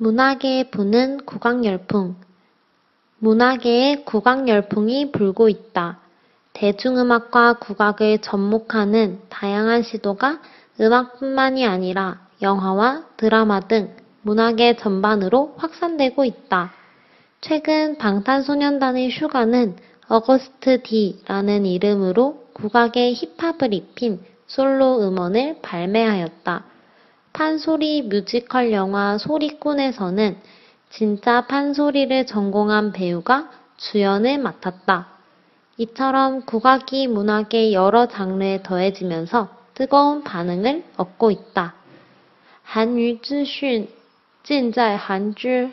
문화계에 부는 국악열풍. 문화계에 국악열풍이 불고 있다. 대중음악과 국악을 접목하는 다양한 시도가 음악뿐만이 아니라 영화와 드라마 등 문화계 전반으로 확산되고 있다. 최근 방탄소년단의 슈가는 어거스트 D라는 이름으로 국악의 힙합을 입힌 솔로 음원을 발매하였다. 판소리 뮤지컬 영화 소리꾼에서는 진짜 판소리를 전공한 배우가 주연을 맡았다. 이처럼 국악이 문학의 여러 장르에 더해지면서 뜨거운 반응을 얻고 있다. 韩语资讯尽在韩知